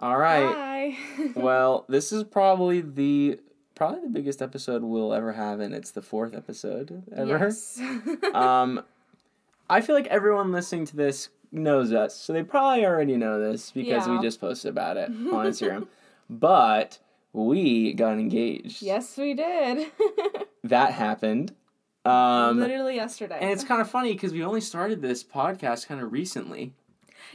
All right. Well, this is probably the probably the biggest episode we'll ever have, and it's the fourth episode ever. Yes. Um, I feel like everyone listening to this knows us, so they probably already know this because we just posted about it on Instagram. but we got engaged. yes, we did. That happened. Um, Literally yesterday. and it's kind of funny because we only started this podcast kind of recently.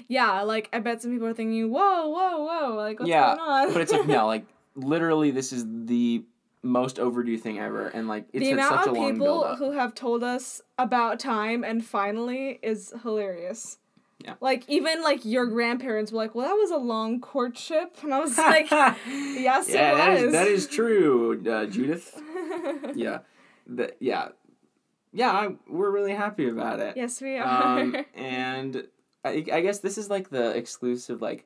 Yeah, like I bet some people are thinking, "Whoa, whoa, whoa!" Like what's yeah, going on? but it's like no, like literally, this is the most overdue thing ever, and like it's the had amount such of people who have told us about time and finally is hilarious. Yeah. Like even like your grandparents were like, "Well, that was a long courtship," and I was like, "Yes, it yeah, that is was." that is true, uh, Judith. Yeah, the, yeah, yeah. I, we're really happy about it. yes, we are. Um, and I, I guess this is like the exclusive like.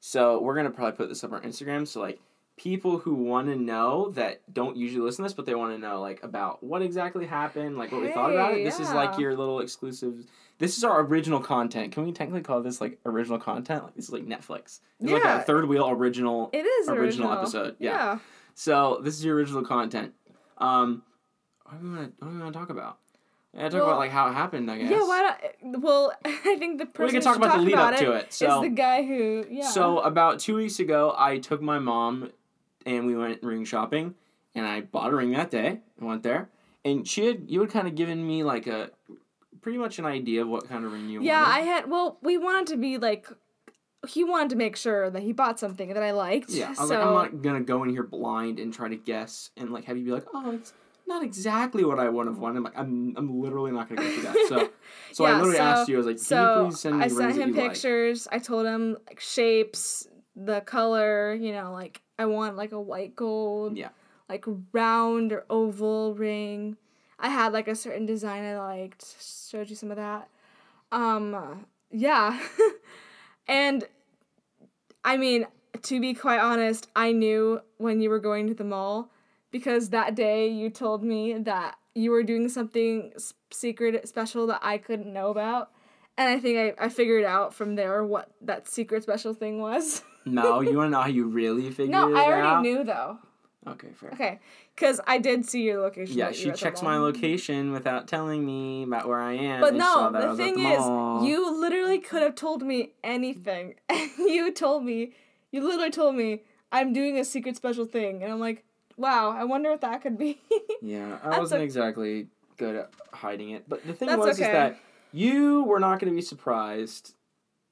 So we're gonna probably put this up on Instagram. So like people who want to know that don't usually listen to this, but they want to know like about what exactly happened, like what we thought about it. Hey, This is like your little exclusive. This is our original content. Can we technically call this like original content? Like this is like Netflix. It's like Yeah. a third wheel original. it is original original, episode, yeah. yeah. So this is your original content. Um, what do we want to what do we want to talk about? Yeah, talk Well, about like how it happened. I guess. Yeah, why not? Well, I think the person we can talk about the lead up about to it it. is So the guy who, yeah. So about two weeks ago, I took my mom, and we went ring shopping, and I bought a ring that day. I went there, and she had you had kind of given me like a pretty much an idea of what kind of ring you wanted. yeah, I had. Well, we wanted to be like. He wanted to make sure that he bought something that I liked. yeah, I was so, like, I'm not gonna go in here blind and try to guess and like have you be like, oh, it's not exactly what I would have wanted. I'm like, I'm, I'm literally not gonna go through that. So, so I Yeah, literally so- asked you. I was like, can you So please send me I sent him you like? pictures. I told him like shapes, the color. You know, like I want like a white gold. Yeah. Like round or oval ring. I had like a certain design I liked. Showed you some of that. Um. Yeah. and I mean, to be quite honest, I knew when you were going to the mall because that day you told me that you were doing something secret special that I couldn't know about. And I think I, I figured out from there what that secret special thing was. No, you want to know how you really figured no, it I already out? knew though. Okay, fair. Okay, because I did see your location. Yeah, she were at the checks my location without telling me about where I am. But no, the thing the is, mall. you literally could have told me anything. And you told me, you literally told me, I'm doing a secret special thing. And I'm like, wow, I wonder what that could be. Yeah, I That's wasn't exactly good at hiding it. But the thing That's was is that you were not going to be surprised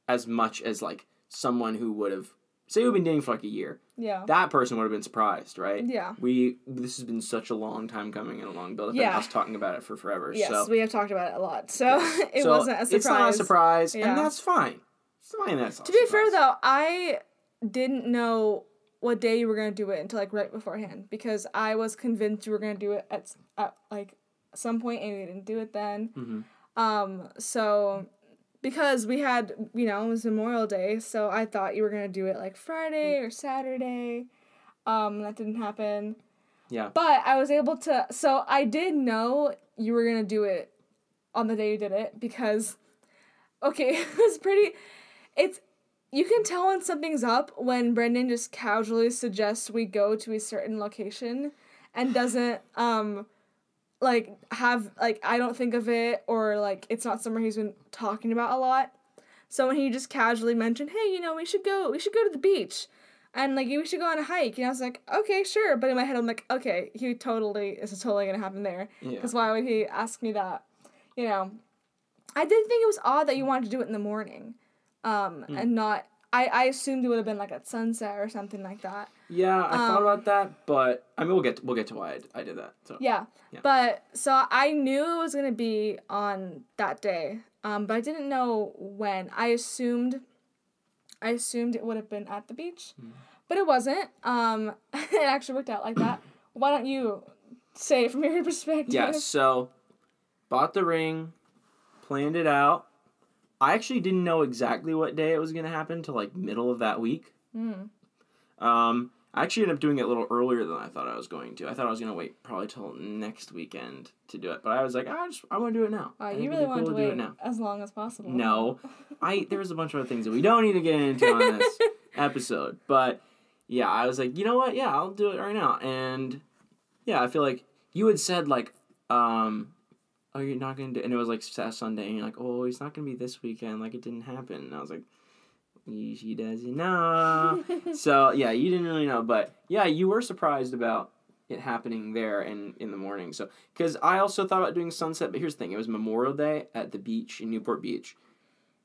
as much as like someone who would have say we've been dating for like a year. yeah. That person would have been surprised, right? Yeah. We this has been such a long time coming and a long build up Yeah. and us talking about it for forever. Yes, so we have talked about it a lot. So it so wasn't a surprise. It's not a surprise, Yeah. and that's fine. It's fine. That's To be fair though, I didn't know what day you were gonna do it until like right beforehand because I was convinced you were gonna do it at, at like some point and you didn't do it then. Mhm. Um, so because we had you know it was Memorial Day, so I thought you were gonna do it like Friday or Saturday. Um, that didn't happen. Yeah. But I was able to. So I did know you were gonna do it on the day you did it because, okay, it was pretty. It's you can tell when something's up when Brendan just casually suggests we go to a certain location and doesn't um like have like I don't think of it or like it's not somewhere he's been talking about a lot. So when he just casually mentioned, "Hey, you know, we should go. We should go to the beach." And like we should go on a hike, and I was like, okay, sure. But in my head, I'm like, okay, he totally this is totally gonna happen there. Yeah. Because why would he ask me that? You know, I did think it was odd that you wanted to do it in the morning, um, Hmm. and not. I I assumed it would have been like at sunset or something like that. Yeah, I thought Um, about that, but I mean, we'll get we'll get to why I, I did that. So Yeah. Yeah. But so I knew it was gonna be on that day. Um, but I didn't know when. I assumed I assumed it would have been at the beach. Hmm. But it wasn't. Um it actually worked out like that. Why don't you say from your perspective? Yeah, so bought the ring, planned it out. I actually didn't know exactly what day it was gonna happen till like middle of that week. Mm. Um, I actually ended up doing it a little earlier than I thought I was going to. I thought I was gonna wait probably till next weekend to do it, but I was like, I just I want to do it now. Wow, I you really it'd be wanted cool to do it now. as long as possible. No, I there was a bunch of other things that we don't need to get into on this. episode. But yeah, I was like, you know what? Yeah, I'll do it right now. And yeah, I feel like you had said like, um, oh, you're not gonna do, and it was like Sunday, and you're like, oh, it's not gonna be this weekend. Like it didn't happen. And I was like, she doesn't know. so yeah, you didn't really know, but yeah, you were surprised about it happening there and in the morning. So because I also thought about doing sunset, but here's the thing: it was Memorial Day at the beach in Newport Beach.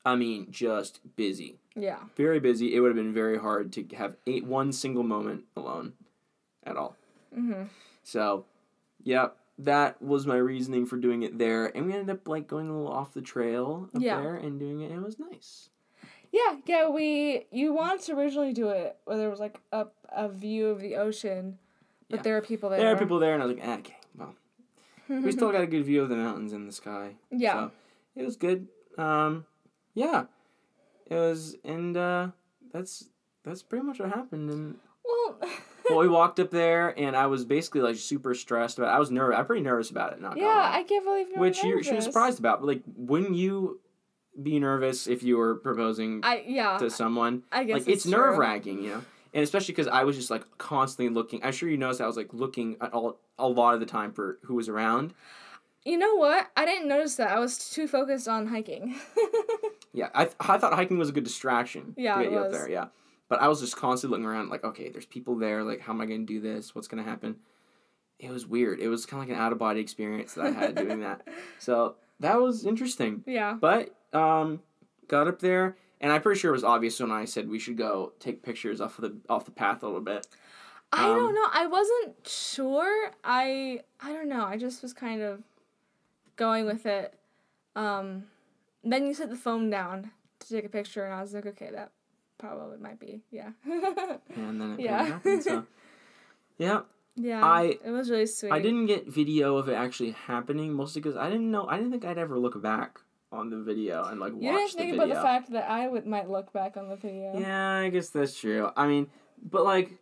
I mean, just busy, yeah. very busy. It would have been very hard to have eight one single moment alone, at all. Mm-hmm. So, yeah, that was my reasoning for doing it there, and we ended up like going a little off the trail up Yeah. there and doing it. and It was nice. Yeah, yeah, we you wanted to originally do it where there was like a a view of the ocean, but Yeah. there are people there. There are people there, and I was like, ah, okay, well, we still got a good view of the mountains and the sky. yeah. So it was good. Um, yeah, it was, and uh, that's that's pretty much what happened. And Well, well, we walked up there, and I was basically like super stressed about. It. I was nervous. I'm pretty nervous about it. Not gonna yeah, lie. I can't believe you which you she was surprised about. But like, wouldn't you be nervous if you were proposing I yeah. to someone? I guess Like, it's true. nerve wracking, you know. And especially because I was just like constantly looking. I'm sure you noticed I was like looking at all a lot of the time for who was around. You know what? I didn't notice that. I was too focused on hiking. Yeah, I, I thought hiking was a good distraction Yeah, to get it you was. up there. Yeah, but I was just constantly looking around, like, okay, there's people there. Like, how am I going to do this? What's going to happen? It was weird. It was kind of like an out of body experience that I had doing that. So that was interesting. yeah. But um, got up there, and I'm pretty sure it was obvious when I said we should go take pictures off of the off the path a little bit. I Um, don't know. I wasn't sure. I I don't know. I just was kind of going with it. Um, then you set the phone down to take a picture, and I was like, okay, that probably might be, yeah, And then it Yeah. happened. So yeah, yeah. I- it was really sweet. I didn't get video of it actually happening, mostly because I didn't know. I didn't think I'd ever look back on the video and like watch You didn't think about the fact that I would might look back on the video. Yeah, I guess that's true. I mean, but like,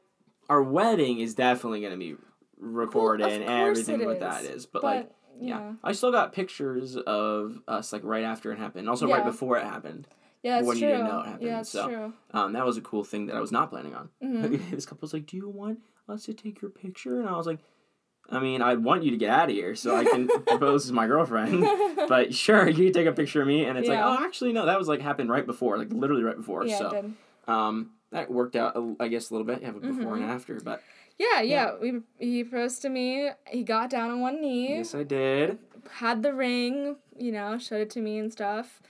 our wedding is definitely gonna be recorded of and everything what that is. But, But, like, yeah. yeah, I still got pictures of us like right after it happened, also right before it happened. Yeah, when true. you didn't know it happened, yeah, so. true. Um, that was a cool thing that I was not planning on. Mhm. this couple was like, "Do you want us to take your picture?" And I was like, "I mean, I want you to get out of here so I can propose to my girlfriend." But sure, you can take a picture of me, and it's Yeah. like, oh, actually, no, that was like happened right before, like literally right before. yeah, so, um, that worked out, I guess, a little bit. You have a before Mhm. and after, but Yeah, yeah. We he proposed to me. He got down on one knee, yes, I did. had the ring, you know, showed it to me and stuff.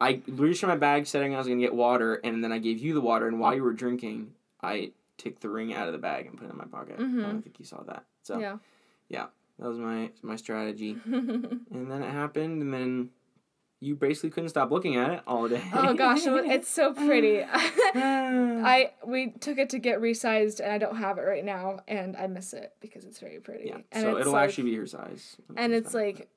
I reached in my bag, saying I was gonna get water, and then I gave you the water. And while you were drinking, I took the ring out of the bag and put it in my pocket. I Mhm. don't think you saw that. So Yeah. yeah, that was my my strategy. And then it happened, and then you basically couldn't stop looking at it all day. oh gosh, it's so pretty. I I we took it to get resized and I don't have it right now and I miss it because it's very pretty. yeah. And so it'll like, actually be your size. and it's like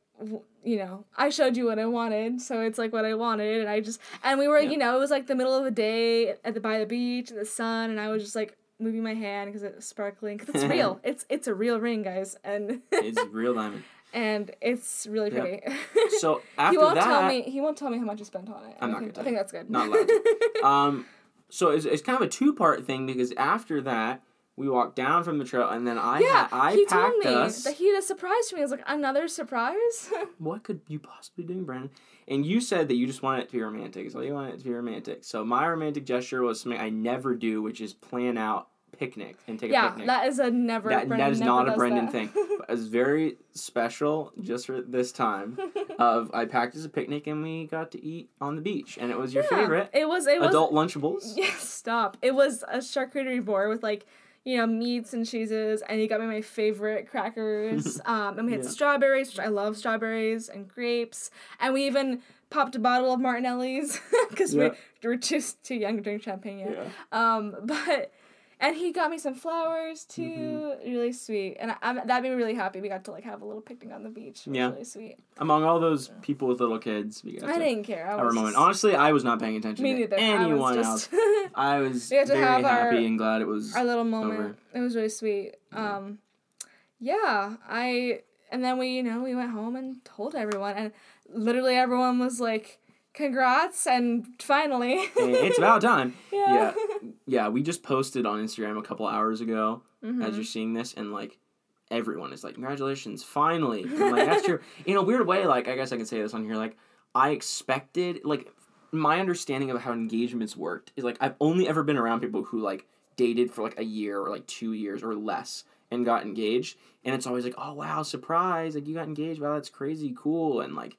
you know, I showed you what I wanted, so it's like what I wanted, and I just and we were, Yeah. you know, it was like the middle of the day at the by the beach in the sun, and I was just like moving my hand because it was sparkling because it's real. it's it's a real ring, guys, and it's real diamond. and it's really pretty. So after he won't that, tell me. He won't tell me how much you spent on it. I'm I not think, gonna I think that's good. Not allowed um, so it's, it's kind of a two part thing because after that we walked down from the trail and then I yeah, I he packed told me us. that he had a surprise for me. I was like, another surprise? what could you possibly do, Brandon? And you said that you just wanted it to be romantic. So you wanted it to be romantic. So my romantic gesture was something I never do, which is plan out picnic and take a yeah, picnic. that is a never. That, that is not a Brendan that. thing. But it's very special just for this time. of I packed us a picnic and we got to eat on the beach, and it was your Yeah, favorite It was. It was. adult Lunchables. Yes, stop. It was a charcuterie board with like, you know, meats and cheeses, and he got me my favorite crackers. um, and we had Yeah. strawberries, which I love strawberries, and grapes, and we even popped a bottle of Martinelli's because Yeah. we were too too young to drink champagne yet. Yeah. Um, but. And he got me some flowers too, Mm-hmm. really sweet, and I, that made me really happy. We got to like have a little picnic on the beach. It was Yeah. really sweet. Among all those people with little kids, we got I to didn't care. I was moment. just- Honestly, I was not paying attention me to neither. anyone I was else. I was to very have our- happy and glad it was. our little moment. over. It was really sweet. Yeah. Um, yeah, I and then we, you know, we went home and told everyone, and literally everyone was like, "Congrats!" and finally, it's about time. yeah. yeah, we just posted on Instagram a couple hours ago Mhm. as you're seeing this, and like everyone is like, "Congratulations, finally!" And, like that's true. In a weird way, like I guess I can say this on here. Like I expected, like my understanding of how engagements worked is like I've only ever been around people who like dated for like a year or like two years or less and got engaged, and it's always like, "Oh wow, surprise! Like you got engaged. Wow, that's crazy, cool!" And like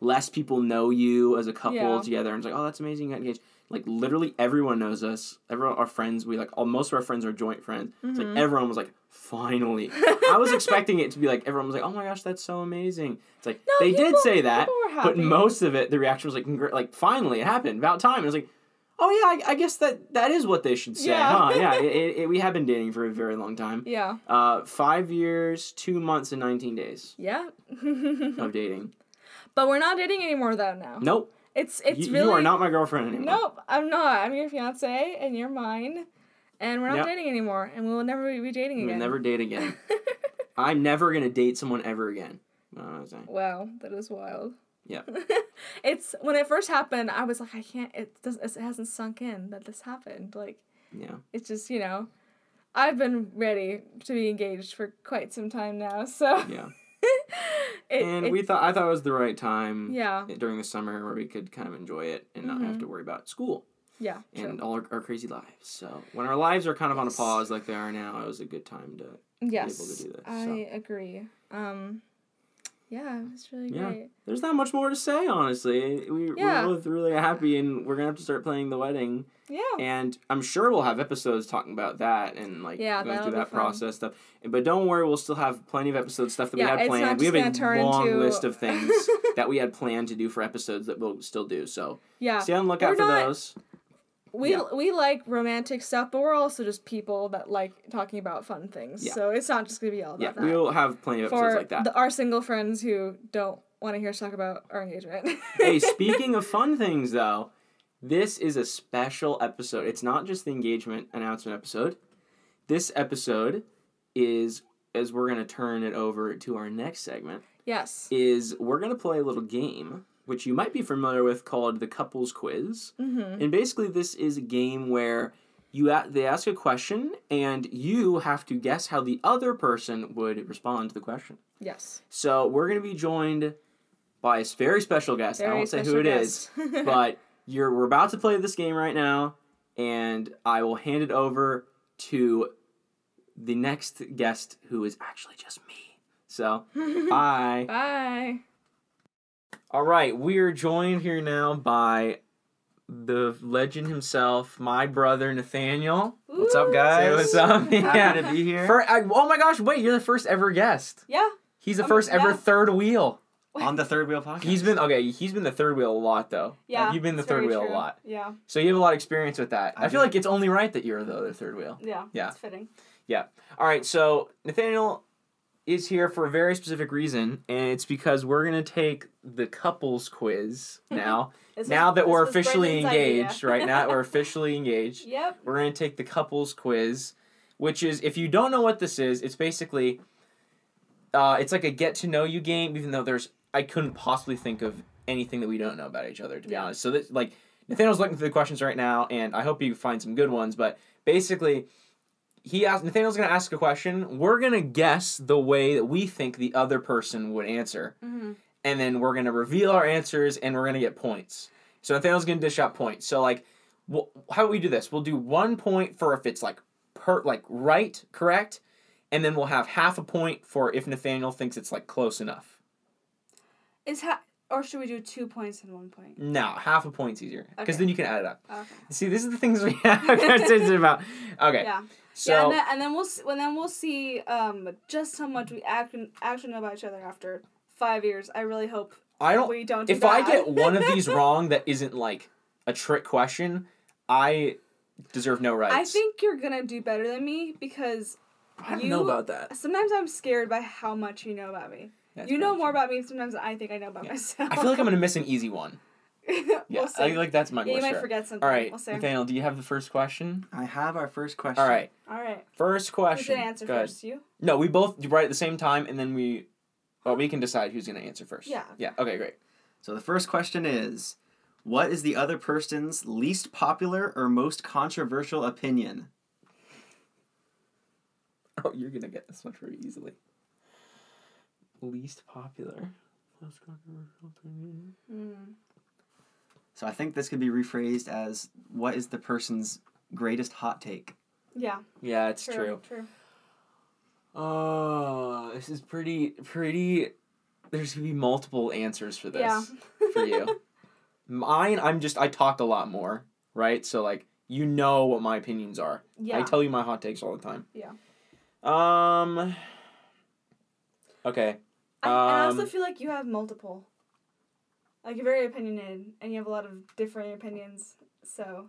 less people know you as a couple Yeah. together, and it's like, "Oh, that's amazing, you got engaged." Like literally everyone knows us. Everyone, our friends, we like all most of our friends are joint friends. It's like Mhm. everyone was like, finally. I was expecting it to be like everyone was like, oh my gosh, that's so amazing. It's like No, they did say that, but most of it, the reaction was like, congr- like finally it happened, about time. It was like, oh yeah, I, I guess that that is what they should say, Yeah. huh? Yeah, it, it, it- we have been dating for a very long time. Yeah. Uh, five years, two months, and nineteen days Yeah. of dating. but we're not dating anymore though now. Nope, It's it's you, really you are not my girlfriend anymore. Nope, I'm not. I'm your fiance and you're mine. And we're not Yep. dating anymore and we will never be dating We'll again. never date again. I'm never gonna date someone ever again. I was saying. wow, that is wild. Yeah. it's when it first happened, I was like, I can't. It doesn't. It hasn't sunk in that this happened. Like Yeah. it's just you know, I've been ready to be engaged for quite some time now. So Yeah. It, and it- we thought I thought it was the right time yeah during the summer where we could kind of enjoy it and not have Mhm. to worry about school yeah true. and all our, our crazy lives. So when our lives are kind of on a pause like they are now, it was a good time to yes able to do this, I agree. Um, yeah, it was really Yeah. great. There's not much more to say, honestly. We, Yeah. We're both really happy, and we're gonna have to start planning the wedding. Yeah. And I'm sure we'll have episodes talking about that and like Yeah, going through that process stuff. But don't worry, we'll still have plenty of episode stuff that Yeah, we had planned. We have a long into- list of things that we had planned to do for episodes that we'll still do. So Yeah. stay on the lookout We're for not- those. We Yeah. we like romantic stuff, but we're also just people that like talking about fun things. Yeah. So it's not just gonna be all about Yeah, that. we'll have plenty of episodes For like that. the, our single friends who don't want to hear us talk about our engagement. hey, speaking of fun things though, this is a special episode. It's not just the engagement announcement episode. This episode is as we're going to turn it over to our next segment yes. is we're going to play a little game which you might be familiar with called the couples quiz. Mm-hmm. And basically this is a game where you a- they ask a question and you have to guess how the other person would respond to the question. Yes. So we're going to be joined by a very special guest. I won't say who it is, guest. but you're we're about to play this game right now, and I will hand it over to the next guest, who is actually just me. So, bye. Bye. All right, we are joined here now by the legend himself, my brother Nathaniel. What's up, guys? Say what's up? Happy yeah. to be here For, I, oh my gosh! Wait, you're the first ever guest. Yeah. He's the Um, first ever yeah. third wheel. on the Third Wheel podcast. He's been okay. He's been the third wheel a lot though. Yeah. you've been the third wheel true. a lot, Yeah. so you have a lot of experience with that. I, I feel do. like it's only right that you're the other third wheel. Yeah. Yeah. It's fitting. Yeah. All right, so Nathaniel is here for a very specific reason, and it's because we're gonna take the couples quiz now. Now was- that we're officially Brendan's engaged, right now that we're officially engaged. Yep. We're gonna take the couples quiz, which is if you don't know what this is, it's basically uh, it's like a get to know you game. Even though there's I couldn't possibly think of anything that we don't know about each other to be Yeah. honest. So that like Nathaniel's looking through the questions right now, and I hope you find some good ones. But basically, he asked Nathaniel's gonna ask a question. We're gonna guess the way that we think the other person would answer Mm-hmm. and then we're gonna reveal our answers and we're gonna get points. So Nathaniel's gonna dish out points. So like, we'll, how do we do this? We'll do one point for if it's like per like right, correct, and then we'll have half a point for if Nathaniel thinks it's like close enough. Is ha- or should we do two points and one point? No, half a point's easier because Okay. then you can add it up. Okay. See, this is the things we have about. Okay, Yeah. So yeah, and then, and then we'll see, and then we'll see um just how much we act, actually know about each other after five years. I really hope I don't. we don't. Do If I get one of these wrong, that isn't like a trick question, I deserve no rights. I think you're gonna do better than me because I don't you- know about that. sometimes I'm scared by how much you know about me. That's you know more true. about me sometimes than I think I know about Yeah. myself. I feel like I'm gonna miss an easy one. we'll Yeah, see. I feel like that's my yeah, you goal. might Sure. forget something. All right, We'll see. Nathaniel, do you have the first question? I have our first question. All right, All right. first Who's question. gonna answer Go ahead. first? You. No, we both write at the same time, and then we, well, we can decide who's gonna answer first. Yeah. Yeah. Okay. Great. So the first question is, What is the other person's least popular or most controversial opinion? Oh, you're gonna get this one pretty easily. Least popular. Most controversial opinion. Mm. So I think this could be rephrased as what is the person's greatest hot take? Yeah. Yeah, it's True. true. True. Oh, this is pretty pretty. There's gonna be multiple answers for this Yeah. for you. Mine, I'm just I talk a lot more, right? So like you know what my opinions are. Yeah. I tell you my hot takes all the time. Yeah. Um. Okay. I, and I also Um, feel like you have multiple. Like you're very opinionated, and you have a lot of differing opinions. So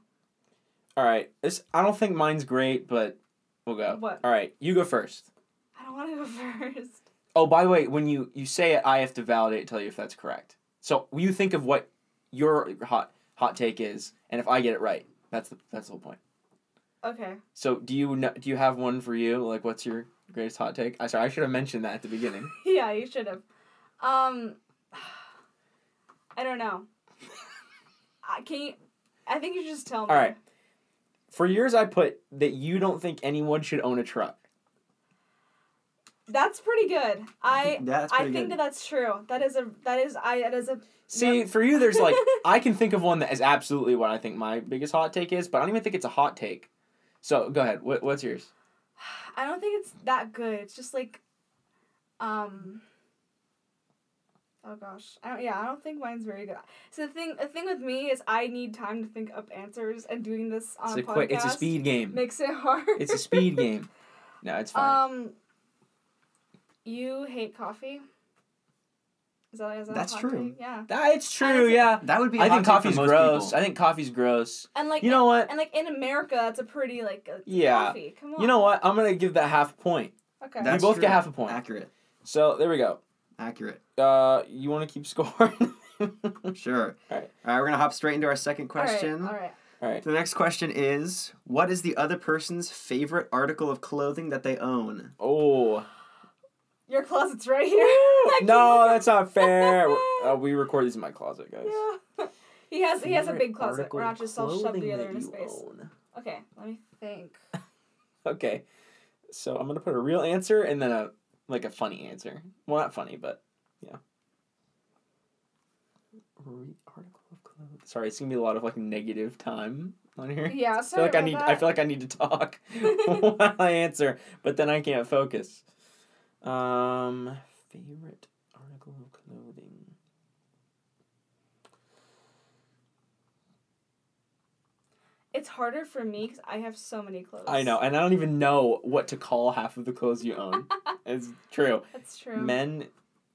All right. This I don't think mine's great, but we'll go. What? All right. You go first. I don't want to go first. Oh, by the way, when you you say it, I have to validate and tell you if that's correct. So you think of what your hot hot take is, and if I get it right, that's the that's the whole point. Okay. So do you know, do you have one for you? Like, what's your greatest hot take? I sorry, I should have mentioned that at the beginning. yeah, you should have. Um, I don't know. I can you, I think you should just tell me. All right. For years, I put that you don't think anyone should own a truck. That's pretty good. I That's I pretty think good. that that's true. That is a that is I that is a See, Yep. for you, there's like I can think of one that is absolutely what I think my biggest hot take is, but I don't even think it's a hot take. So go ahead. What, what's yours? I don't think it's that good. It's just like, um. Oh gosh, I don't. Yeah, I don't think mine's very good. So the thing, the thing with me is I need time to think up answers, and doing this on It's a a podcast quick. It's a speed game. makes it hard. It's a speed game. No, it's fine. Um. You hate coffee. Is that, is that That's hot true. take? Yeah. That it's true. honestly- Yeah. That would be. a I hot think take for coffee's most gross. people. I think coffee's gross. And like You know what? And like in America, that's a pretty like a Yeah. coffee. Come on. You know what? I'm gonna give that half a point. Okay. That's both true. get half a point. Accurate. So there we go. Accurate. Uh, you want to keep scoring? Sure. All right. All right. We're gonna hop straight into our second All right, question. All right. All right. The next question is: What is the other person's favorite article of clothing that they own? Oh. Your closet's right here. No, that's not fair. Uh, we record these in my closet, guys. Yeah. He has he has a big closet. We're not just all shoved together in a space. own. Okay, let me think. Okay. So I'm gonna put a real answer and then a like a funny answer. Well, not funny, but yeah. Re- article of clothing. Sorry, it's gonna be a lot of like negative time on here. Yeah, I feel sorry like I need. that. I feel like I need to talk while I answer, but then I can't focus. Um, favorite article of clothing. It's harder for me because I have so many clothes. I know, and I don't even know what to call half of the clothes you own. it's true. That's true. Men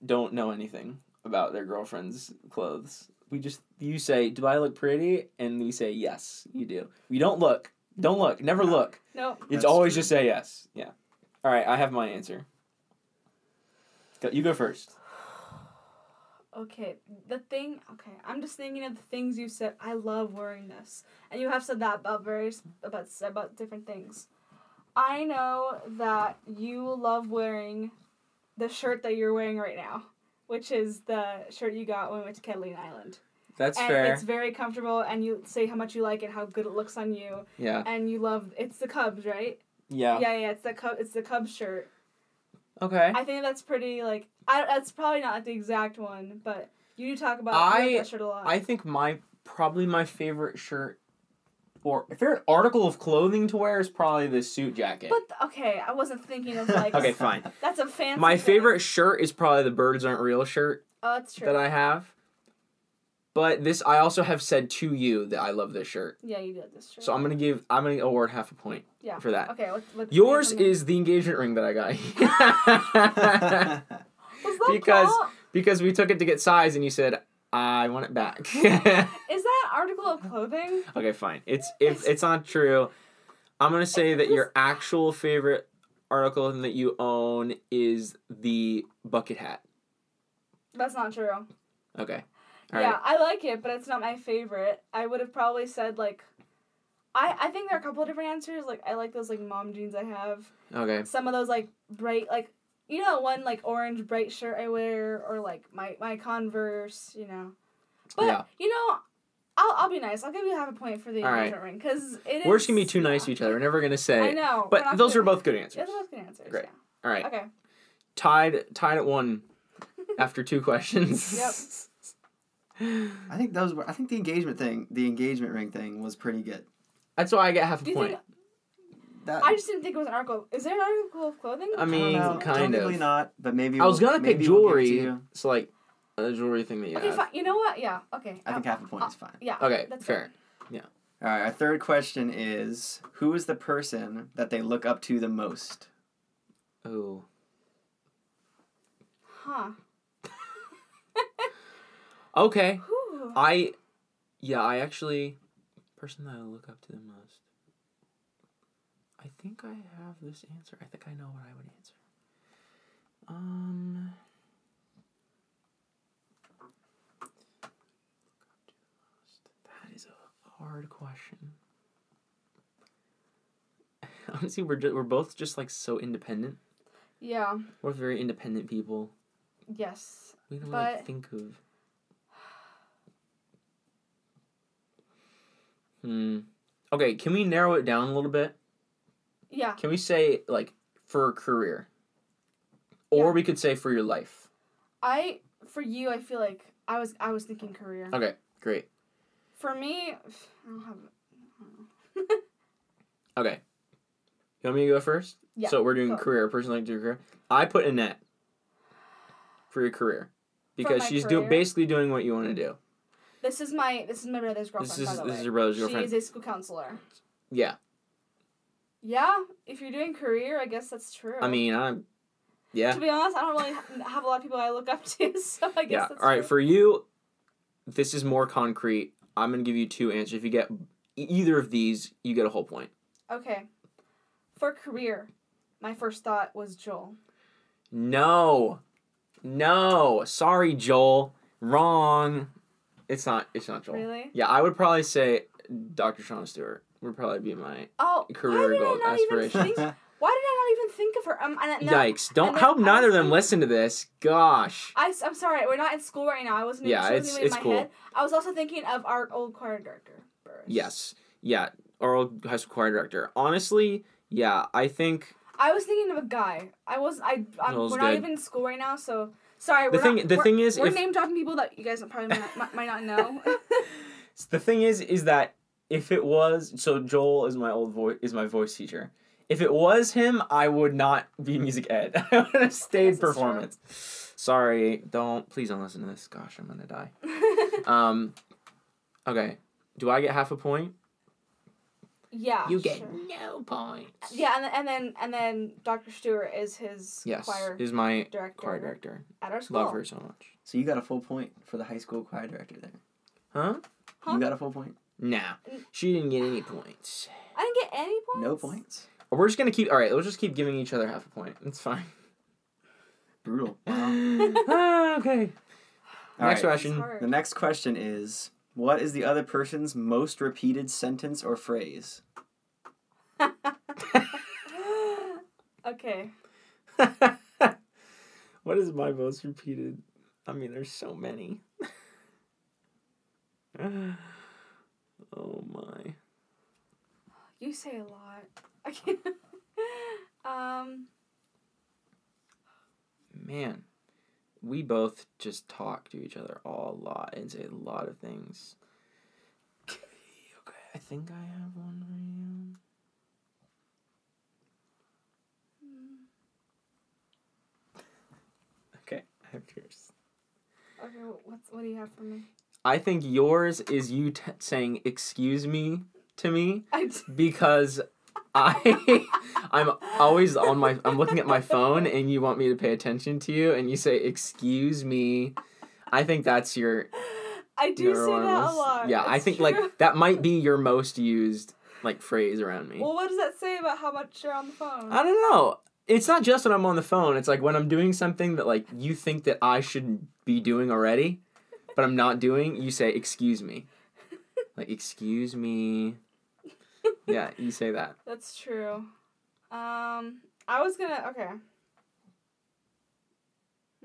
don't know anything about their girlfriend's clothes. We just you say, "Do I look pretty?" and we say, "Yes, you do." We don't look. Don't look. Never look. Nope. It's That's always true. just say yes. Yeah. All right, I have my answer. You go first. Okay, the thing. Okay, I'm just thinking of the things you said. I love wearing this, and you have said that about various about about different things. I know that you love wearing the shirt that you're wearing right now, which is the shirt you got when we went to Catalina Island. That's and fair. it's very comfortable, and you say how much you like it, how good it looks on you, Yeah. and you love. It's the Cubs, right? Yeah. Yeah, yeah. It's the Cub. It's the Cubs shirt. Okay. I think that's pretty like. I that's probably not the exact one, but you do talk about I- like that shirt a lot. I think my probably my favorite shirt or favorite article of clothing to wear is probably the suit jacket. But okay, I wasn't thinking of like. okay, fine. That's a fancy. My thing. favorite shirt is probably the birds aren't real shirt Oh, that's true. that I have. But this I also have said to you that I love this shirt. yeah, you did this shirt. So I'm gonna give I'm gonna award half a point Yeah. for that. Okay. What, what, Yours is the engagement ring that I got. Was that because- Paul? because we took it to get size and you said I want it back. Is that article of clothing? okay, fine. It's if it's not true, I'm gonna say that your actual favorite article that you own is the bucket hat. That's not true. Okay. All yeah, right. I like it, but it's not my favorite. I would have probably said like. I, I think there are a couple of different answers. Like I like those like mom jeans I have. Okay. Some of those like bright like you know one like orange bright shirt I wear or like my my Converse, you know. But Yeah. you know, I'll, I'll be nice. I'll give you half a point for the All right. engagement ring because it We're just gonna be too nice to each other. We're never gonna say. I know. But those are both good answers. Yeah, those are both good answers. Great. All right, Okay. tied tied at one after two questions. Yep. I think those were. I think the engagement thing, the engagement ring thing, was pretty good. That's why I get half a Do point. think? That I just didn't think it was an article. Is there an article of clothing? I I mean, don't kind technically of. not, but maybe. I was we'll- gonna pick maybe we'll to jewelry. you. So like a jewelry thing that you Okay, have. fine. You know what? Yeah. Okay. I think Uh, half a point uh, is fine. Yeah. Okay, That's fair. Yeah. All right, our third question is: Who is the person that they look up to the most? Oh. Huh. Okay. Whew. I, yeah, I actually, person that I look up to the most. I think I have this answer. I think I know what I would answer. Um. That is a hard question. Honestly, we're ju- we're both just like so independent. Yeah. We're very independent people. Yes. We don't like But- think of. Hmm. Okay, can we narrow it down a little bit? Yeah. Can we say like for a career, or Yeah. we could say for your life? I for you, I feel like I was I was thinking career. Okay, great. For me, I don't have. Okay. You want me to go first? Yeah, So we're doing career. Person like to do career. I put Annette for your career because she's doing basically doing what you want to do. This is my this is my brother's girlfriend. This is by the this way. is your brother's She is a school counselor. yeah, Yeah, if you're doing career, I guess that's true. I mean I'm. Yeah. to be honest, I don't really have a lot of people I look up to, so I guess Yeah. that's All right. true. For you, this is more concrete. I'm gonna give you two answers. If you get either of these, you get a whole point. Okay. For career, my first thought was Joel. No, no. Sorry, Joel. Wrong. It's not. It's not Joel. Really? Yeah, I would probably say Dr. Shauna Stewart would probably be my Oh, Career goal even aspiration. think? Why did I not even think of her? Um, and, no, yikes. Don't hope neither of them thinking- listen to this. Gosh. I, am sorry, we're not in school right now. I wasn't. Yeah, she it's- it's in my cool. head. I was also thinking of our old choir director. Burris. Yes. Yeah. Our old high school choir director. Honestly, yeah. I think I was thinking of a guy. I was. I. I'm, we're not even in school right now, so sorry. the we're thing. Not, the thing is, we're if name dropping people that you guys probably might not, might- not know. the thing is, is that if it was so, Joel is my old voice is my voice teacher. If it was him, I would not be music ed. I would have stayed This is true. performance. Sorry, don't please don't listen to this. Gosh, I'm gonna die. Um, okay. Do I get half a point? Yeah. You get sure. no points. Yeah, and then, and then and then Dr. Stewart is his Yes, choir is my director choir director. at our school. Love her so much. so you got a full point for the high school choir director there. Huh? Huh? You got a full point. Nah, she didn't get any points. I didn't get any points. No points. We're just gonna keep. All right, let's just keep giving each other half a point. It's fine. Brutal. Wow. Ah, okay. All Next right. Question. The next question is: What is the other person's most repeated sentence or phrase? okay. what is my most repeated? I mean, there's so many. oh my. You say a lot. I can't. um. Man, we both just talk to each other all a lot and say a lot of things. Okay, I think I have one for you. Okay, I have yours. Okay. What's what do you have for me? I think yours is you t- saying "excuse me" to me I. because I I'm always on my I'm looking at my phone and you want me to pay attention to you and you say "excuse me." I think that's your I do say that a lot. Yeah, I think true. like that might be your most used like phrase around me. Well, what does that say about how much you're on the phone? I don't know. It's not just when I'm on the phone. It's like when I'm doing something that like you think that I should be doing already, but I'm not doing. You say "excuse me," like "excuse me." Yeah, you say that. That's true. Um, I was gonna. Okay.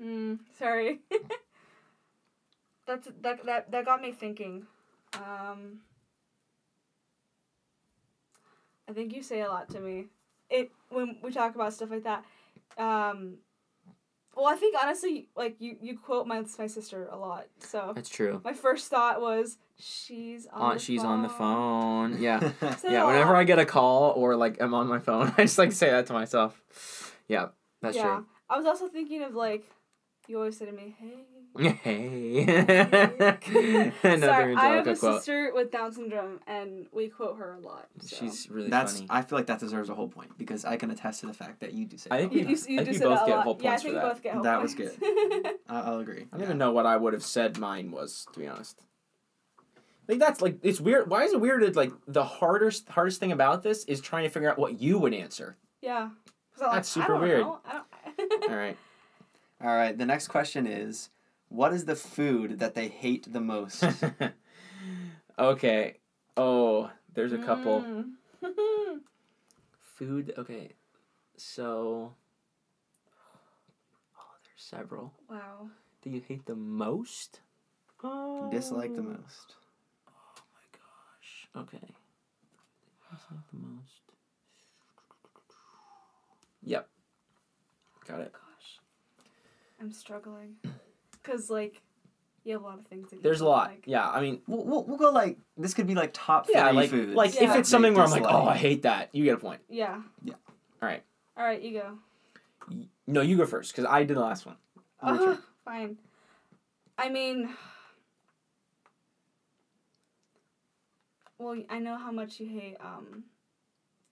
Hmm. Sorry. That's that that that got me thinking. Um, I think you say a lot to me. It when we talk about stuff like that. Um, well, I think honestly, like you, you quote my my sister a lot. So That's true. my first thought was she's on. On, the she's phone. on the phone. Yeah. So, yeah. Whenever I get a call or like I'm on my phone, I just like say that to myself. Yeah, that's yeah. I was also thinking of like, you always say to me, "Hey." true. Hey. Another Sorry, I have a quote. sister with Down syndrome, and we quote her a lot. So. She's really That's. funny. I feel like that deserves a whole point because I can attest to the fact that you do say. I think You, you, you I think say we both that a get lot. whole yeah, I points think for that. both get whole That was good. I- I'll agree. I don't yeah. even know what I would have said mine was, to be honest. Like that's like it's weird. Why is it weird? That like the hardest hardest thing about this is trying to figure out what you would answer. Yeah. I'm That's like, I super don't weird. know. I don't... All right. All right. The next question is, what is the food that they hate the most? okay. Oh, there's a couple Mm. food. Okay, so oh, there's several. wow. Do you hate the most? Oh, Dislike the most. Oh my gosh. Okay. The most. Yep. Got it. Gosh. I'm struggling. Because, like, you have a lot of things that you There's a lot. Like. Yeah, I mean, We'll, we'll, we'll go like this could be like top three yeah, like foods. like if it's something where I'm like, oh, I hate that, you get a point. Yeah. Yeah. Alright. All right, you go. Y- No, you go first because I did the last one. Uh, fine. I mean, well, I know how much you hate. Um,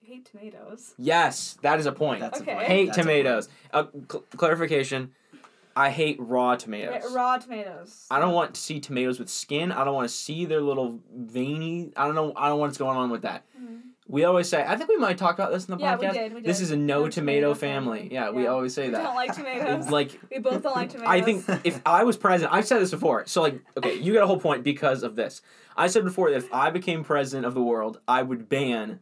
you hate tomatoes. Yes, that is a point. That's Okay. a point. hate That's a tomatoes. Uh, cl- clarification: I hate raw tomatoes. Ra- Raw tomatoes. I don't want to see tomatoes with skin. I don't want to see their little veiny. I don't know. I don't know what's going on with that. Mhm. We always say. I think we might talk about this in the Yeah, podcast. we did. We did. This is a no, No tomato, tomato family. family. Yeah, we always say We that. don't like tomatoes. like we both don't like tomatoes. I think if I was president, I've said this before. So like, okay, you get a whole point because of this. I said before that if I became president of the world, I would ban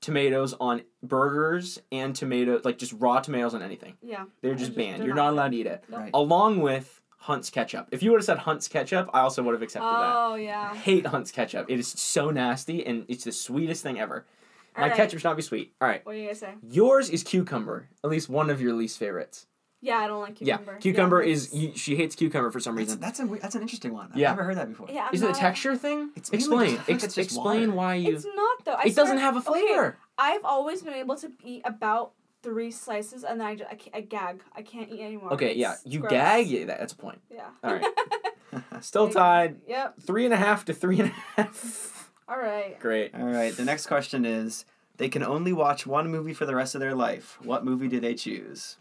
tomatoes on burgers and tomatoes, like just raw tomatoes on anything. Yeah. They're They're just just- banned. they're You're not not good. allowed to eat it. Nope. Right. Along with Hunt's ketchup. If you would have said Hunt's ketchup, I also would have accepted that. Oh yeah. I hate Hunt's ketchup. It is so nasty and it's the sweetest thing ever. My Alright. ketchup should not be sweet. All right. What are you gonna say? Yours is cucumber. At least one of your least favorites. Yeah, I don't like cucumber. Yeah. Cucumber Yeah, is you, she hates cucumber for some reason. that's a that's an interesting one. I've Yeah. never heard that before. Yeah, I'm Is it a texture thing? It's explain. just- Ex- it's explain water. why you. It's not though. I it doesn't have a okay, flavor. I've always been able to eat about three slices, and then I, just, I, can't, I gag. I can't eat anymore. Okay, It's yeah, you gross. gag. Yeah, that's a point. Yeah. All right. Still tied. Yep. Three and a half to three and a half. All right. Great. All right. The next question is: They can only watch one movie for the rest of their life. What movie do they choose?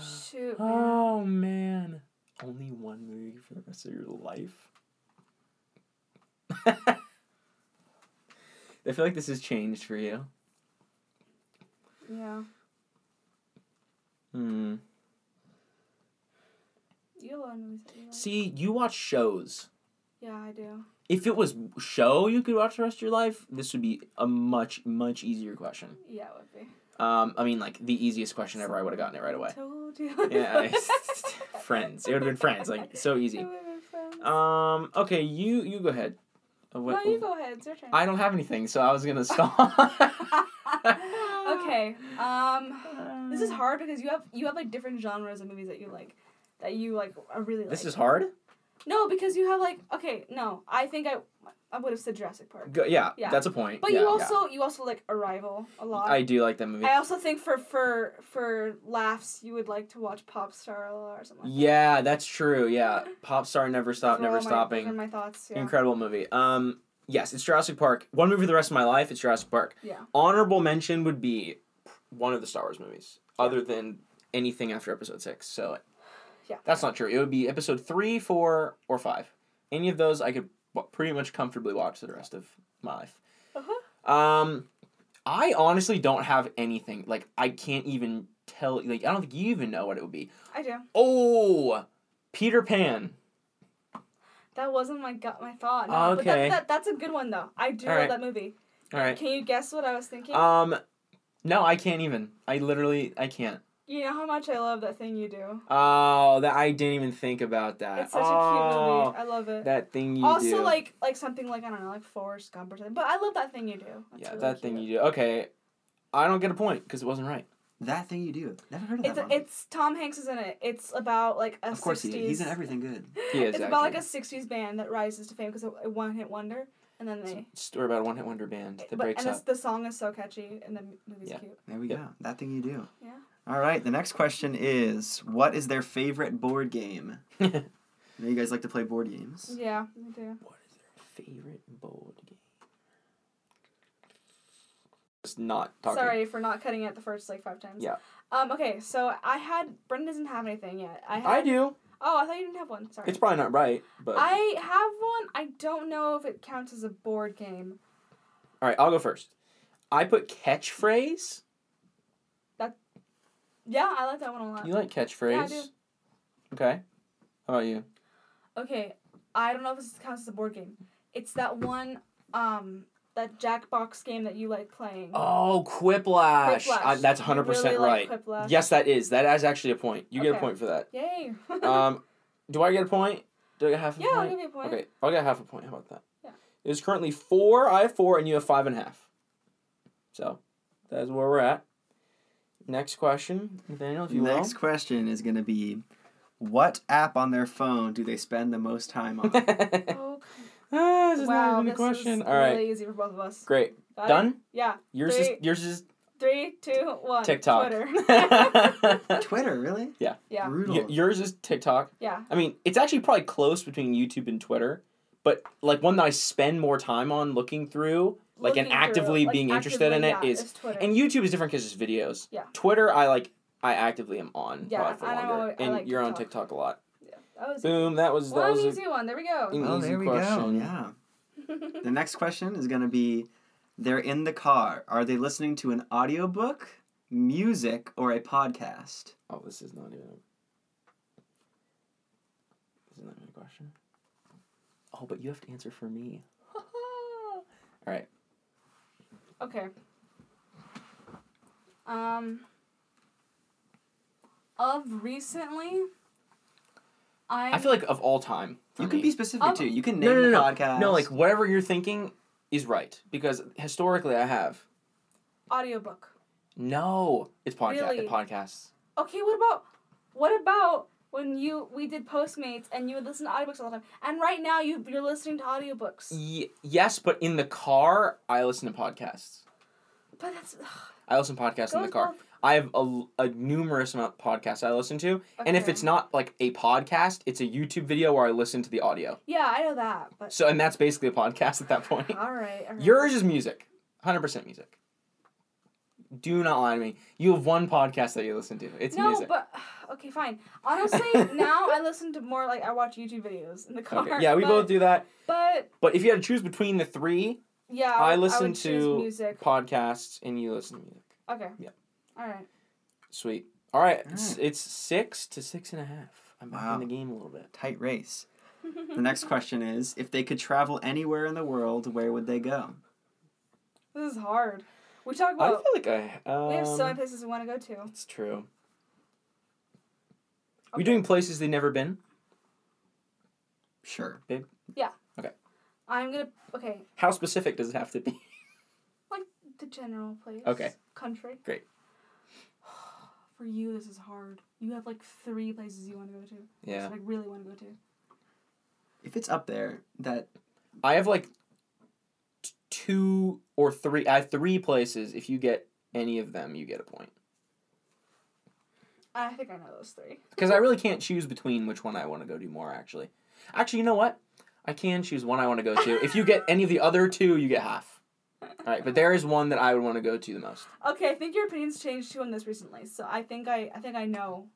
Shoot. man. Oh man. Only one movie for the rest of your life. I feel like this has changed for you. Yeah. Hmm. You have a lot of movies that you like. See, you watch shows. Yeah, I do. If it was show you could watch the rest of your life, this would be a much much easier question. Yeah, it would be. Um, I mean, like the easiest question ever. I would have gotten it right away. Told you. Yeah, friends. It would have been friends. Like so easy. It would've been friends. Um. Okay, you you go ahead. Uh, what- no, you go ahead. It's your turn. I don't have anything, so I was gonna stop. okay. Um, this is hard because you have you have like different genres of movies that you like, that you like are really like. This is hard. No, because you have like okay, no, I think I I would have said Jurassic Park. Go, yeah, Yeah. that's a point. But Yeah, you yeah. also you also like Arrival a lot. I do like that movie. I also think for for for laughs you would like to watch Pop Star a lot or something. Like Yeah, that's true. Yeah, Pop Star Never. Stop, Never my- Stopping. My thoughts. Yeah. Incredible movie. Um, yes, it's Jurassic Park. One movie for the rest of my life. It's Jurassic Park. Yeah. Honorable mention would be one of the Star Wars movies, other than anything after Episode Six. So, Yeah. that's not true. It would be Episode three, four, or five. Any of those, I could pretty much comfortably watch the rest of my life. Uh-huh. Um, I honestly don't have anything. Like, I can't even tell. Like, I don't think you even know what it would be. I do. Oh, Peter Pan. That wasn't my gut my thought. No, But Okay. that, that, that's a good one though. I do All love right. that movie. All right. Can you guess what I was thinking? Um, no, I can't even. I literally, I can't. You know how much I love that thing you do. Oh, that I didn't even think about that. It's such a cute oh, movie. I love it. That thing you also, do. Also, like like something like I don't know, like Forrest Gump or something. But I love that thing you do. That's yeah, really that thing you do. Okay, I don't get a point because it wasn't right. That thing you do. Never heard of It's that movie. it's Tom Hanks is in it. It's about like a Of course 60s. he, he's in everything good. He is It's about like a '60s band that rises to fame because of a one hit wonder, and then they. Story about a one hit wonder band that But, breaks and up. it's, the song is so catchy, and the movie's Yeah. cute. There we Yep. go. That thing you do. Yeah. All right. The next question is, what is their favorite board game? I know you guys like to play board games. Yeah, me too. What is their favorite board game? Just not talking. Sorry for not cutting it the first like five times. Yeah. Um. Okay. So I had Brendan doesn't have anything yet. I had, I do. Oh, I thought you didn't have one. Sorry. It's probably not right, but I have one. I don't know if it counts as a board game. all right. I'll go first. I put catchphrase. Yeah, I like that one a lot. You like catchphrase? Yeah, I do. Okay. How about you? Okay, I don't know if this counts as a board game. It's that one, um, that Jackbox game that you like playing. Oh, Quiplash. Quiplash. I, that's hundred percent really right. like Quiplash? Yes, that is. That is actually a point. You get a point for that. Yay. Um, do I get a point? Do I get half a yeah, I'll give you a point. Okay, I'll get half a point. How about that? Yeah. It is currently four. I have four, and you have five and a half. So, that's where we're at. Next question, Nathaniel, if you Next question is going to be, what app on their phone do they spend the most time on? will. Oh, ah, this is wow, not even a this question. is All right, really easy for both of us. great. Got it? Done. Yeah. Yours Three. is yours is Three, two, one. TikTok. Twitter. Twitter, really? yeah. Brutal. Y- yours is TikTok. Yeah. I mean, it's actually probably close between YouTube and Twitter, but like one that I spend more time on looking through, like and Looking through, actively like, being interested in it yeah, is And YouTube is different because it's videos. Yeah. Twitter, I like. I actively am on Yeah, probably for and I'm longer, always- I and like you're on TikTok. TikTok a lot. Yeah, that was Boom! That was that one was a, easy one. There we go. an Oh, easy there we question. go. Yeah. The next question is going to be, they're in the car. Are they listening to an audiobook, music, or a podcast? Oh, this is not even. This is not even a question. Oh, but you have to answer for me. All right. Okay. Um. Of recently, I'm. I feel like of all time. for You can me. be specific Um, too. You can name no, no, the no, podcast. No, like whatever you're thinking is right because historically I have. audiobook. No, it's podcast. Really? Podcasts. Okay, what about what about when you we did Postmates and you would listen to audiobooks all the time, and right now you you're listening to audiobooks. Y- yes, but in the car I listen to podcasts. But that's I listen to podcasts in the car. both- I have a, a numerous amount of podcasts I listen to, and if it's not like a podcast, it's a YouTube video where I listen to the audio. Yeah, I know that, but So, and that's basically a podcast at that point. all right. all right. Yours is music, hundred percent music. Do not lie to me. You have one podcast that you listen to. It's no, music. but okay, fine. Honestly, now I listen to more like I watch YouTube videos in the car. Okay. Yeah, we but, both do that. But But if you had to choose between the three yeah, I would- listen would to- music. podcasts, and you listen to music, Okay. Yeah. All right. sweet. All right, All It's, it's six to six and a half. I'm back Wow. in the game a little bit. Tight race. The next question is, if they could travel anywhere in the world, where would they go? This is hard. We talk about. I feel like I. Um, we have so many places we want to go to. It's true. We Okay. doing places they've never been? Sure. Babe. Yeah. Okay. I'm gonna. Okay, How specific does it have to be? Like the general place. Okay. Country. Great. For you, this is hard. You have like three places you want to go to. Yeah. Like really want to go to. If it's up there, that I have like t- two or three. I have three places. If you get any of them, you get a point. I think I know those three. Because I really can't choose between which one I want to go to more. Actually, actually, you know what? I can choose one I want to go to. If you get any of the other two, you get half. All right, but there is one that I would want to go to the most. Okay, I think your opinions changed too on this recently, so I think I I think I know.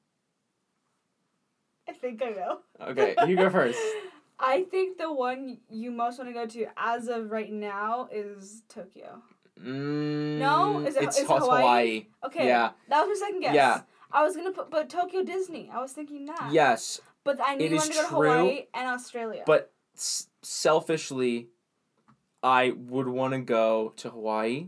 I think I know. Okay, you go first. I think the one you most want to go to as of right now is Tokyo. Mm, No? Is it- it's, is Hawaii? Hawaii. Okay. Yeah. That was my second guess. Yeah. I was gonna put but Tokyo Disney. I was thinking that. Yes, But I knew you wanted to go to true, Hawaii and Australia. but s- selfishly, I would want to go to Hawaii,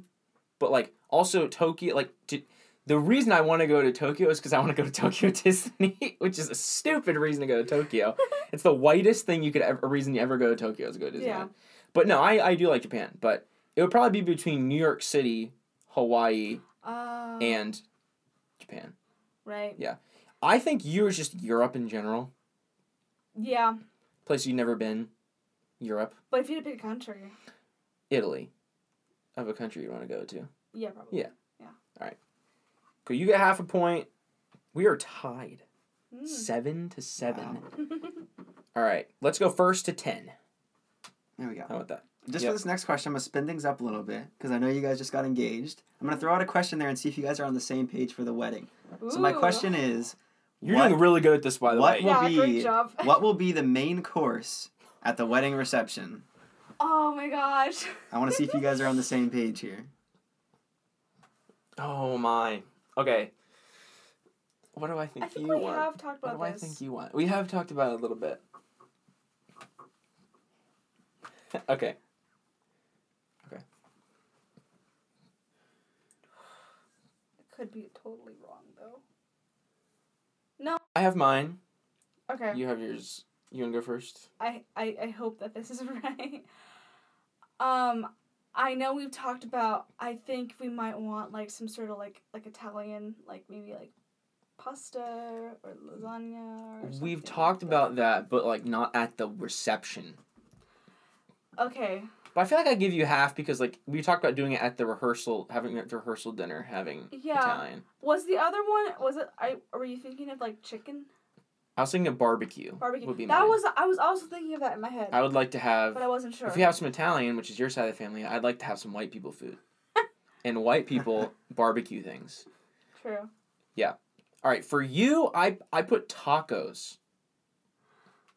but like also Tokyo. Like to The reason I want to go to Tokyo is because I want to go to Tokyo Disney, which is a stupid reason to go to Tokyo. it's the whitest thing you could ever, a reason you ever go to Tokyo is to go to Disneyland. Yeah. But no, I, I do like Japan, but it would probably be between New York City, Hawaii, Uh, and Japan. right. Yeah. I think yours just Europe in general. Yeah, Place you've never been. Europe. but if you had to pick a country, Italy. Of a country you'd want to go to. yeah, probably. Yeah. Cool, you get half a point. We are tied. Mm. Seven to seven. Wow. All right, let's go first to ten. There we go. How about that? Just Yep. for this next question, I'm gonna spin things up a little bit because I know you guys just got engaged. I'm gonna throw out a question there and see if you guys are on the same page for the wedding. So my question is, You're what, doing really good at this, by the what way. will Yeah, be great job. what will be the main course at the wedding reception? Oh my gosh. I want to see if you guys are on the same page here. Oh my. Okay. What do I think, I think you we want? have talked what do this. I think you want? We have talked about it a little bit. okay. Okay. It could be totally wrong though. No. I have mine. Okay. You have yours. You want to go first? I, I I hope that this is right. Um, I know we've talked about. I think we might want like some sort of like like Italian, like maybe like pasta or lasagna. Or We've talked like about that, but like not at the reception. Okay. But I feel like I give you half because like we talked about doing it at the rehearsal, having at the rehearsal dinner, having Yeah. Italian. Was the other one? Was it? I were you thinking of like chicken I was thinking of barbecue. barbecue? Would be that mine. was. I was also thinking of that in my head, I would like to have. but I wasn't sure. If you have some Italian, which is your side of the family, I'd like to have some white people food. and white people barbecue things. True. Yeah. All right, for you, I I put tacos.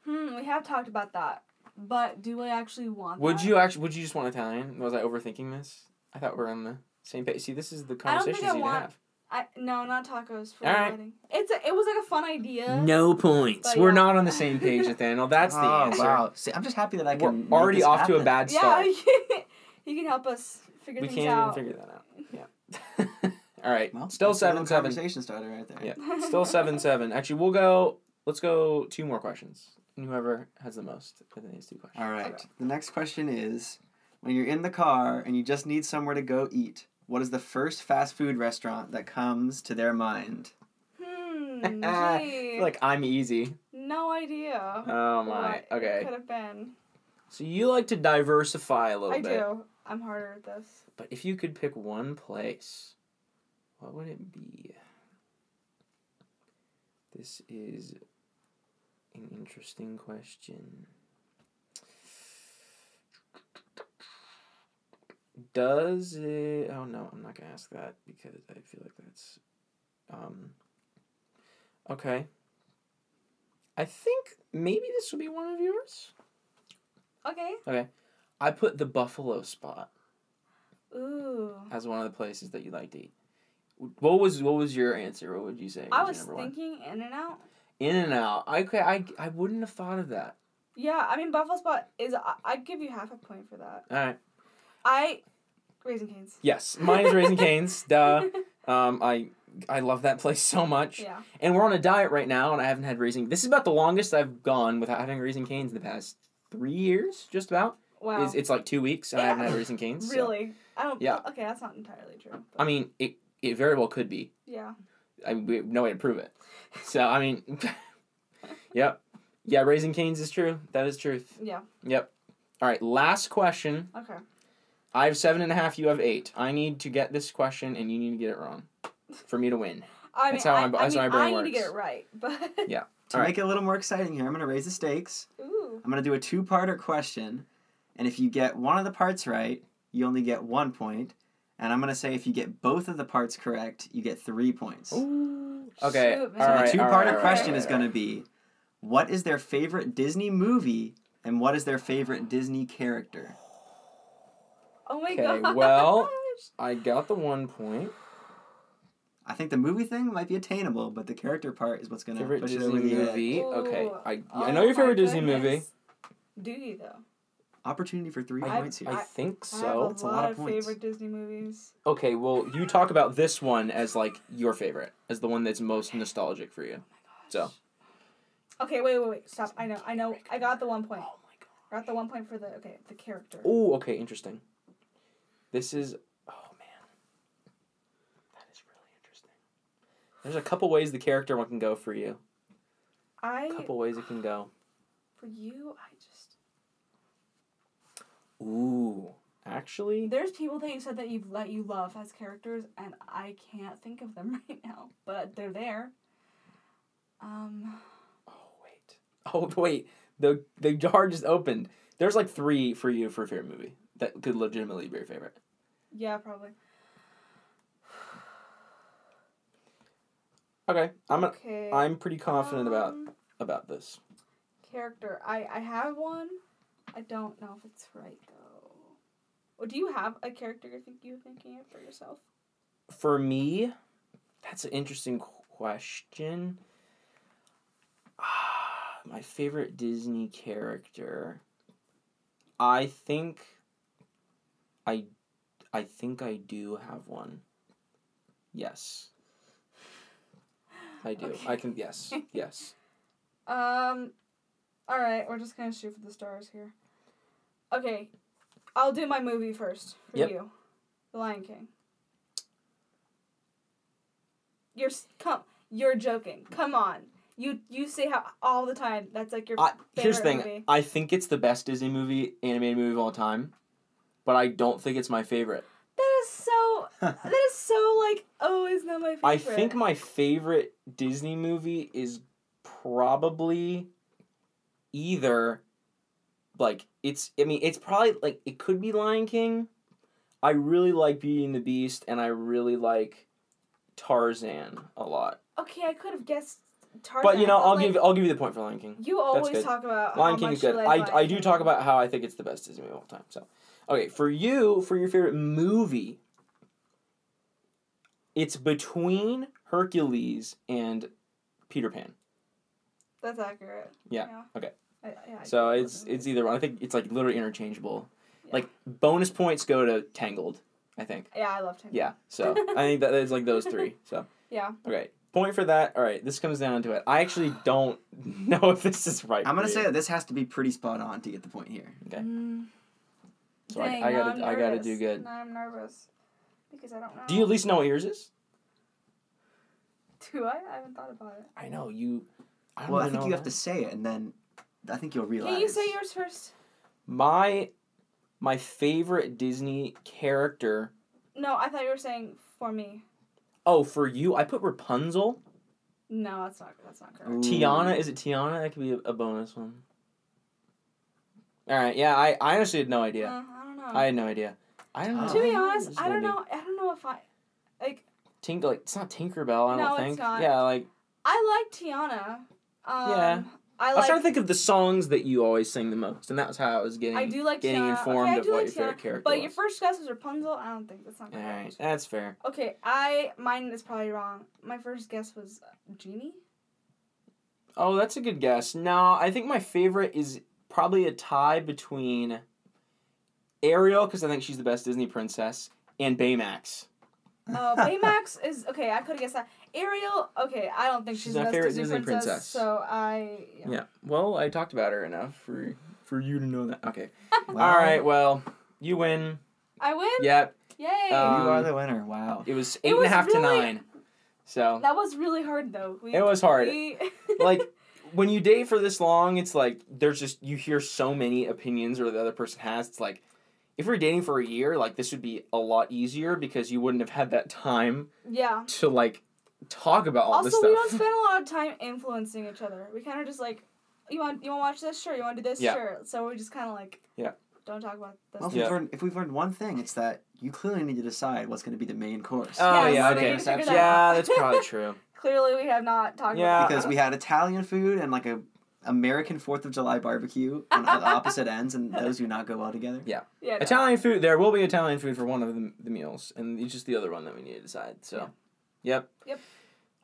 Hmm. We have talked about that, but do I actually want? Would that? you actually? Would you just want Italian? Was I overthinking this? I thought we are on the same page. See, this is the I don't think conversations I you need to want- have. I no, not tacos for All the right. wedding. It's a, it was like a fun idea. No points. We're yeah. not on the same page, Nathaniel. That's the oh answer. wow! See, I'm just happy that I We're can. make already this off to a bad start. Yeah, start. you can help us figure we things can't even figure that out. Yeah. All right. Well, Still that's a little seven seven. Conversation starter right there. Yeah. Still seven seven. Actually, we'll go. Let's go two more questions. And whoever has the most within these two questions. All right. Okay. The next question is when you're in the car and you just need somewhere to go eat, what is the first fast food restaurant that comes to their mind? Hmm. I feel like I'm easy. no idea. Oh my. Okay. Could have been. So you like to diversify a little I bit. do. I'm harder at this. But if you could pick one place, what would it be? This is an interesting question. Does it? Oh no, I'm not gonna ask that because I feel like that's. Um. Okay. I think maybe this will be one of yours. Okay. Okay i put the Buffalo spot. Ooh. as one of the places that you like to eat. What was what was your answer? What would you say? I was one? thinking In and Out. In and Out. Okay, I I wouldn't have thought of that. Yeah, I mean Buffalo Spot is. I, I'd give you half a point for that. All right. I. Raising Cane's. Yes, mine is Raising Cane's. Duh. Um, I I love that place so much. yeah. And we're on a diet right now, and I haven't had Raising. This is about the longest I've gone without having Raising Cane's in the past three years, just about. Wow. It's, it's like two weeks, and I haven't had Raising Cane's. so- really? I don't. Yeah. Okay, that's not entirely true. I mean, it it very well could be. Yeah. I we have no way to prove it. So I mean, yep, yeah. Raising Cane's is true. That is truth. Yeah. Yep. All right. Last question. Okay. I have seven and a half. You have eight. I need to get this question, and you need to get it wrong, for me to win. I That's mean, how I, my- I that's how mean, my brain I need to get it right, but Yeah. To All make it a little more exciting here, I'm going to raise the stakes. ooh, I'm going to do a two parter question. And if you get one of the parts right, you only get one point. And I'm going to say if you get both of the parts correct, you get three points. Ooh. Okay. Shoot, all. So right. the two all parter right, question right, is going to be what is their favorite Disney movie and what is their favorite Disney character? Oh my Okay, god. well- I got the one point. I think the movie thing might be attainable, but the character part is what's going to Favorite push it Disney over the edge. movie. Okay. Ooh. I I Oh know your my favorite Disney movie. Do you though? Opportunity for three I- points here. I I- think I have so. a That's a lot, lot of of points. favorite Disney movies. Okay, well, you talk about this one as like your favorite, as the one that's most nostalgic for you. Oh so. Okay, wait, wait, wait. Stop. I know. I know. I got the one point. Oh my god. I got the one point for the okay the character. Oh, okay, interesting. This is oh man. That is really interesting. There's a couple ways the character one can go for you. I A couple ways it can go. for you. I just Ooh. Actually, there's people that you said that you've let you love as characters, and I can't think of them right now, but they're there. Um. oh wait. Oh wait. The the jar just opened. There's like 3 for you for a favorite movie that could legitimately be your favorite. Yeah, probably. Okay. I'm okay. I'm pretty confident about um, about this. character. I I have one. I don't know if it's right though. Well, do you have a character you think you're thinking of for yourself? For me, that's an interesting question. Ah, my favorite Disney character. I think I I think I do have one. Yes. I do. I can yes. Yes. Um, all right, we're just gonna shoot for the stars here. Okay, I'll do my movie first for Yep. you, The Lion King. You're come. You're joking. Come on. You you say how all the time. That's like your I, here's the thing. movie. I think it's the best Disney movie, animated movie of all time, but I don't think it's my favorite. That is so. that is so like. Oh, it's not my favorite. I think my favorite Disney movie is probably either like it's I mean it's probably like it could be Lion King. I really like Beauty and the Beast and I really like Tarzan a lot. Okay, I could have guessed Tarzan. But you know, I'll like, give I'll give you the point for Lion King. You always talk about Lion King is good. I, I do talk about how I think it's the best Disney movie of all time. So, okay, for you, for your favorite movie, it's between Hercules and Peter Pan. That's accurate. Yeah, okay. I, yeah, I So it's it's either one. I think it's like literally interchangeable. Yeah. Like bonus points go to Tangled. I think. Yeah, I love Tangled. Yeah. So I think that it's like those three. So Yeah. okay, point for that. All right, this comes down to it. I actually don't know if this is right. I'm gonna for say that this has to be pretty spot on to get the point here. Okay. Mm. So I- Dang, I now gotta- I'm I gotta do good. Now I'm nervous because I don't know. Do you at least know what yours is? Do I? I haven't thought about it. I know you. I don't Well, I think know you have to say it, and then I think you'll realize. Can you say yours first? My my favorite Disney character. No, I thought you were saying for me. Oh, for you, I put Rapunzel. No, that's not. That's not correct. Ooh. Tiana, is it Tiana? That could be a, a bonus one. All right, yeah, I, I honestly had no Uh, idea. I don't know. I had no idea. I don't know. to be Oh, honest, I don't know. I don't know if I like. Tink, like it's not Tinkerbell. I No, don't it's think. not. Yeah, like I like Tiana. Um, Yeah. I I was trying to think of the songs that you always sing the most, and that was how I was getting I do like getting Tiana. informed okay, I of do what like your favorite character But was. your first guess was Rapunzel. I don't think that's not All correct. right, that's fair. Okay, I mine is probably wrong. My first guess was uh, Genie. Oh, that's a good guess. No, I think my favorite is probably a tie between Ariel because I think she's the best Disney princess, and Baymax. Uh, Baymax is okay. I could have guessed that. Ariel. Okay, I don't think she's, She's the my best favorite Disney, Disney princess, princess. So I. Yeah. Yeah. Well, I talked about her enough for for you to know that. Okay. Well, All right. Well, you win. I win. Yep. Yay. Uh, You are Um, the winner. Wow. It was It eight and a was half to nine. So that was really hard though. We, It was hard. we- like when you date for this long, it's like there's just you hear so many opinions or the other person has. It's like if we are dating for a year, like this would be a lot easier because you wouldn't have had that time yeah. to like talk about all this stuff. Also, stuff. we don't spend a lot of time influencing each other. We kind of just like, you want you want to watch this? Sure. You want to do this? Yeah. Sure. So we just kind of like. Yeah. Don't talk about this. Well, if, Yeah. we've learned, if we've learned one thing, it's that you clearly need to decide what's going to be the main course. Oh Yeah, yeah, okay. need to figure that Yeah, out. that's probably true. Clearly, we have not talked Yeah. about because we had Italian food and like a American Fourth of July barbecue on the opposite ends, and those do not go well together. Yeah. no. Italian food. There will be Italian food for one of the, the meals, and it's just the other one that we need to decide. So, yep. Yep.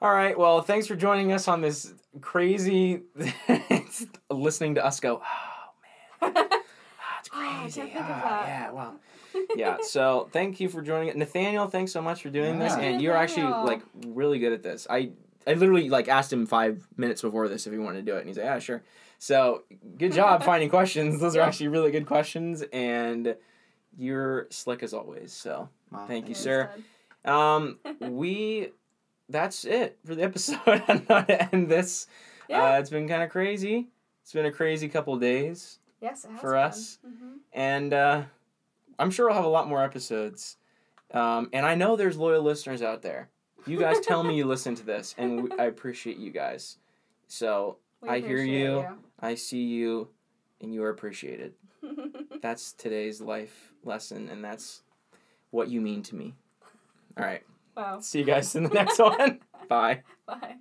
All right. Well, thanks for joining us on this crazy. listening to us go. Oh man, ah, it's crazy. I crazy. can't think of Ah, that. Yeah, wow. Yeah, so thank you for joining it. Nathaniel, thanks so much for doing this. And you're actually like really good at this. I I literally like asked him five minutes before this if he wanted to do it, and he's like, Yeah, sure. So good job finding questions. Those are actually really good questions and you're slick as always. So Wow, Thank you, sir. Um we that's it for the episode. I'm not to end this. Yeah. Uh, it's been kind of crazy. It's been a crazy couple days yes, it has for been. us. Mhm. and uh, I'm sure we'll have a lot more episodes. Um, and I know there's loyal listeners out there. You guys tell me you listen to this, and we, I appreciate you guys. So We I hear appreciate you. I see you, and you are appreciated. That's today's life lesson, and that's what you mean to me. All right. wow. See you guys in the next one. Bye. Bye.